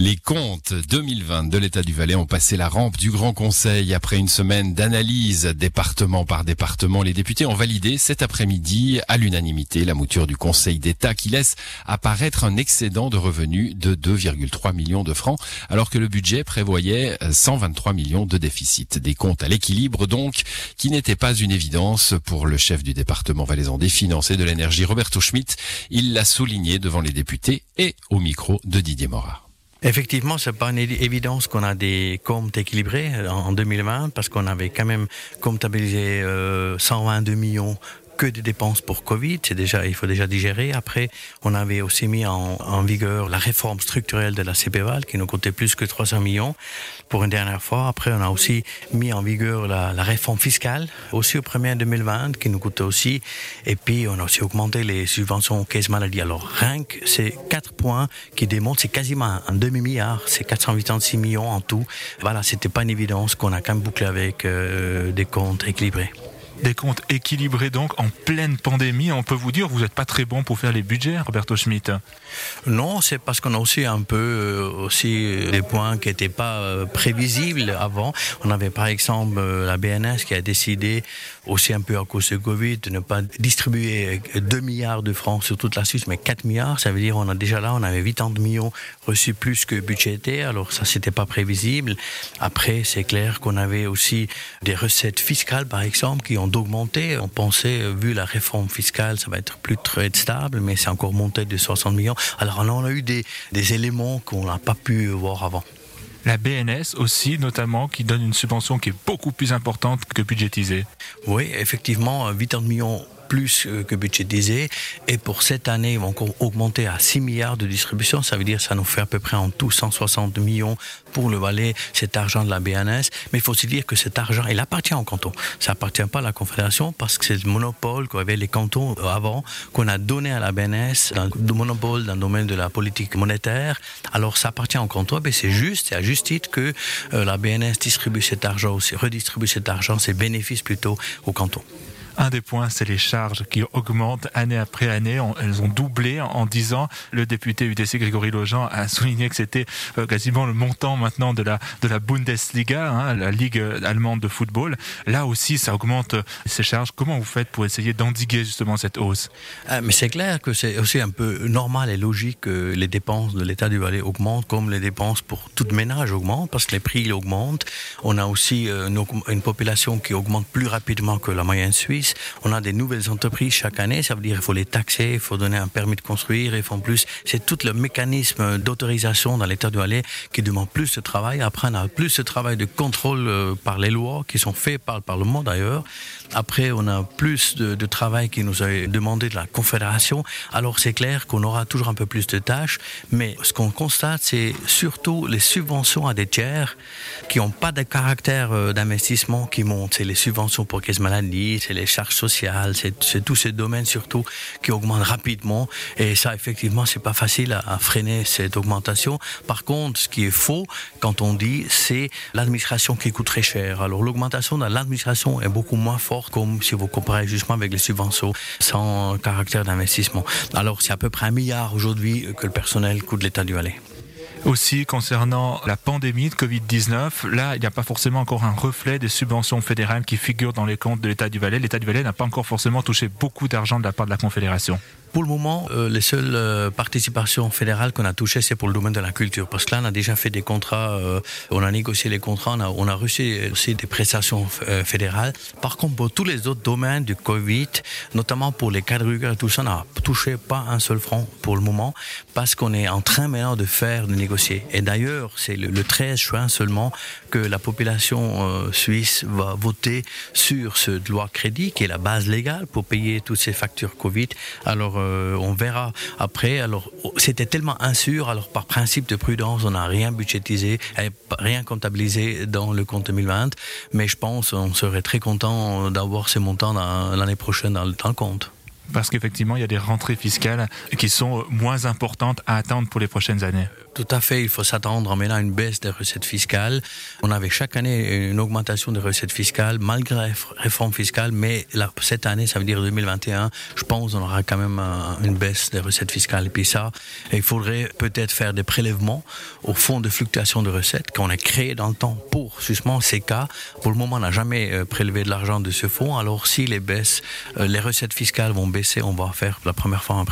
Les comptes 2020 de l'État du Valais ont passé la rampe du Grand Conseil. Après une semaine d'analyse département par département, les députés ont validé cet après-midi à l'unanimité la mouture du Conseil d'État qui laisse apparaître un excédent de revenus de 2,3 millions de francs alors que le budget prévoyait 123 millions de déficit. Des comptes à l'équilibre donc qui n'était pas une évidence pour le chef du département valaisan des finances et de l'énergie Roberto Schmitt. Il l'a souligné devant les députés et au micro de Didier Morat. Effectivement, c'est pas une évidence qu'on a des comptes équilibrés en 2020 parce qu'on avait quand même comptabilisé 122 millions que des dépenses pour Covid, c'est déjà, il faut déjà digérer. Après, on avait aussi mis en, en, vigueur la réforme structurelle de la CPVAL qui nous coûtait plus que 300 millions pour une dernière fois. Après, on a aussi mis en vigueur la, la réforme fiscale aussi au 1er 2020 qui nous coûtait aussi. Et puis, on a aussi augmenté les subventions caisse maladie. Alors, rien que ces quatre points qui démontrent, c'est quasiment un demi-milliard, c'est 486 millions en tout. Voilà, c'était pas une évidence qu'on a quand même bouclé avec euh, des comptes équilibrés des comptes équilibrés donc en pleine pandémie. On peut vous dire, vous n'êtes pas très bon pour faire les budgets, Roberto Schmitt. Non, c'est parce qu'on a aussi un peu euh, aussi des points qui n'étaient pas euh, prévisibles avant. On avait par exemple euh, la BNS qui a décidé aussi un peu à cause de Covid de ne pas distribuer 2 milliards de francs sur toute la Suisse, mais 4 milliards. Ça veut dire on a déjà là, on avait 80 millions reçus plus que budgété. Alors ça, c'était pas prévisible. Après, c'est clair qu'on avait aussi des recettes fiscales, par exemple, qui ont d'augmenter. On pensait, vu la réforme fiscale, ça va être plus très stable, mais c'est encore monté de 60 millions. Alors on a eu des, des éléments qu'on n'a pas pu voir avant. La BNS aussi, notamment, qui donne une subvention qui est beaucoup plus importante que budgétisée. Oui, effectivement, 80 millions plus que budgétisé. Et pour cette année, ils vont encore augmenter à 6 milliards de distribution. Ça veut dire que ça nous fait à peu près en tout 160 millions pour le Valais, cet argent de la BNS. Mais il faut aussi dire que cet argent, il appartient au canton. Ça appartient pas à la Confédération parce que c'est le monopole qu'avaient les cantons avant, qu'on a donné à la BNS, le monopole dans le domaine de la politique monétaire. Alors ça appartient au canton. Mais c'est juste, c'est à juste titre que euh, la BNS distribue cet argent redistribue cet argent, ses bénéfices plutôt au canton. Un des points, c'est les charges qui augmentent année après année. Elles ont doublé en 10 ans. Le député UDC Grégory Lojean a souligné que c'était euh, quasiment le montant maintenant de la, de la Bundesliga, hein, la ligue allemande de football. Là aussi, ça augmente ces charges. Comment vous faites pour essayer d'endiguer justement cette hausse? Ah, Mais c'est clair que c'est aussi un peu normal et logique que les dépenses de l'État du Valais augmentent comme les dépenses pour tout ménage augmentent parce que les prix augmentent. On a aussi euh, une population qui augmente plus rapidement que la moyenne suisse. On a des nouvelles entreprises chaque année, ça veut dire qu'il faut les taxer, il faut donner un permis de construire, ils font plus. C'est tout le mécanisme d'autorisation dans l'État du Valais qui demande plus de travail. Après, on a plus de travail de contrôle euh, par les lois qui sont faites par le Parlement d'ailleurs. Après, on a plus de, travail qui nous a demandé de la Confédération. Alors, c'est clair qu'on aura toujours un peu plus de tâches, mais ce qu'on constate, c'est surtout les subventions à des tiers qui n'ont pas de caractère euh, d'investissement qui montent. C'est les subventions pour caisse maladie, c'est les charges sociales, c'est tous ces domaines surtout qui augmentent rapidement. Et ça, effectivement, c'est pas facile à, freiner cette augmentation. Par contre, ce qui est faux quand on dit, c'est l'administration qui coûte très cher. Alors, l'augmentation de l'administration est beaucoup moins forte comme si vous comparez justement avec les subventions sans caractère d'investissement. Alors c'est à peu près un milliard aujourd'hui que le personnel coûte l'État du Valais. Aussi, concernant la pandémie de Covid-19, là, il n'y a pas forcément encore un reflet des subventions fédérales qui figurent dans les comptes de l'État du Valais. L'État du Valais n'a pas encore forcément touché beaucoup d'argent de la part de la Confédération. Pour le moment, euh, les seules euh, participations fédérales qu'on a touchées, c'est pour le domaine de la culture. Parce que là, on a déjà fait des contrats, euh, on a négocié les contrats, on a, on a reçu aussi des prestations euh, fédérales. Par contre, pour tous les autres domaines du Covid, notamment pour les quadrugueurs et tout ça, on n'a touché pas un seul franc pour le moment, parce qu'on est en train maintenant de faire, de négocier. Et d'ailleurs, c'est le, le, 13 juin seulement que la population euh, suisse va voter sur ce loi crédit, qui est la base légale pour payer toutes ces factures Covid. Alors, euh, on verra après. Alors, c'était tellement insure, alors par principe de prudence, on n'a rien budgétisé, rien comptabilisé dans le compte 2020. Mais je pense on serait très content d'avoir ces montants l'année prochaine dans le compte. Parce qu'effectivement, il y a des rentrées fiscales qui sont moins importantes à attendre pour les prochaines années. Tout à fait, il faut s'attendre maintenant à une baisse des recettes fiscales. On avait chaque année une augmentation des recettes fiscales malgré la réforme fiscale, mais cette année, ça veut dire 2021, je pense on aura quand même une baisse des recettes fiscales. Et puis ça, il faudrait peut-être faire des prélèvements au fonds de fluctuation de recettes qu'on a créé dans le temps pour justement ces cas. Pour le moment, on n'a jamais euh, prélevé de l'argent de ce fonds. Alors si les baisses, euh, les recettes fiscales vont on va faire la première fois.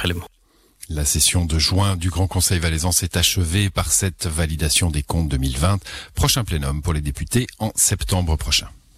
La session de juin du Grand Conseil valaisan s'est achevée par cette validation des comptes 2020. Prochain plénum pour les députés en septembre prochain.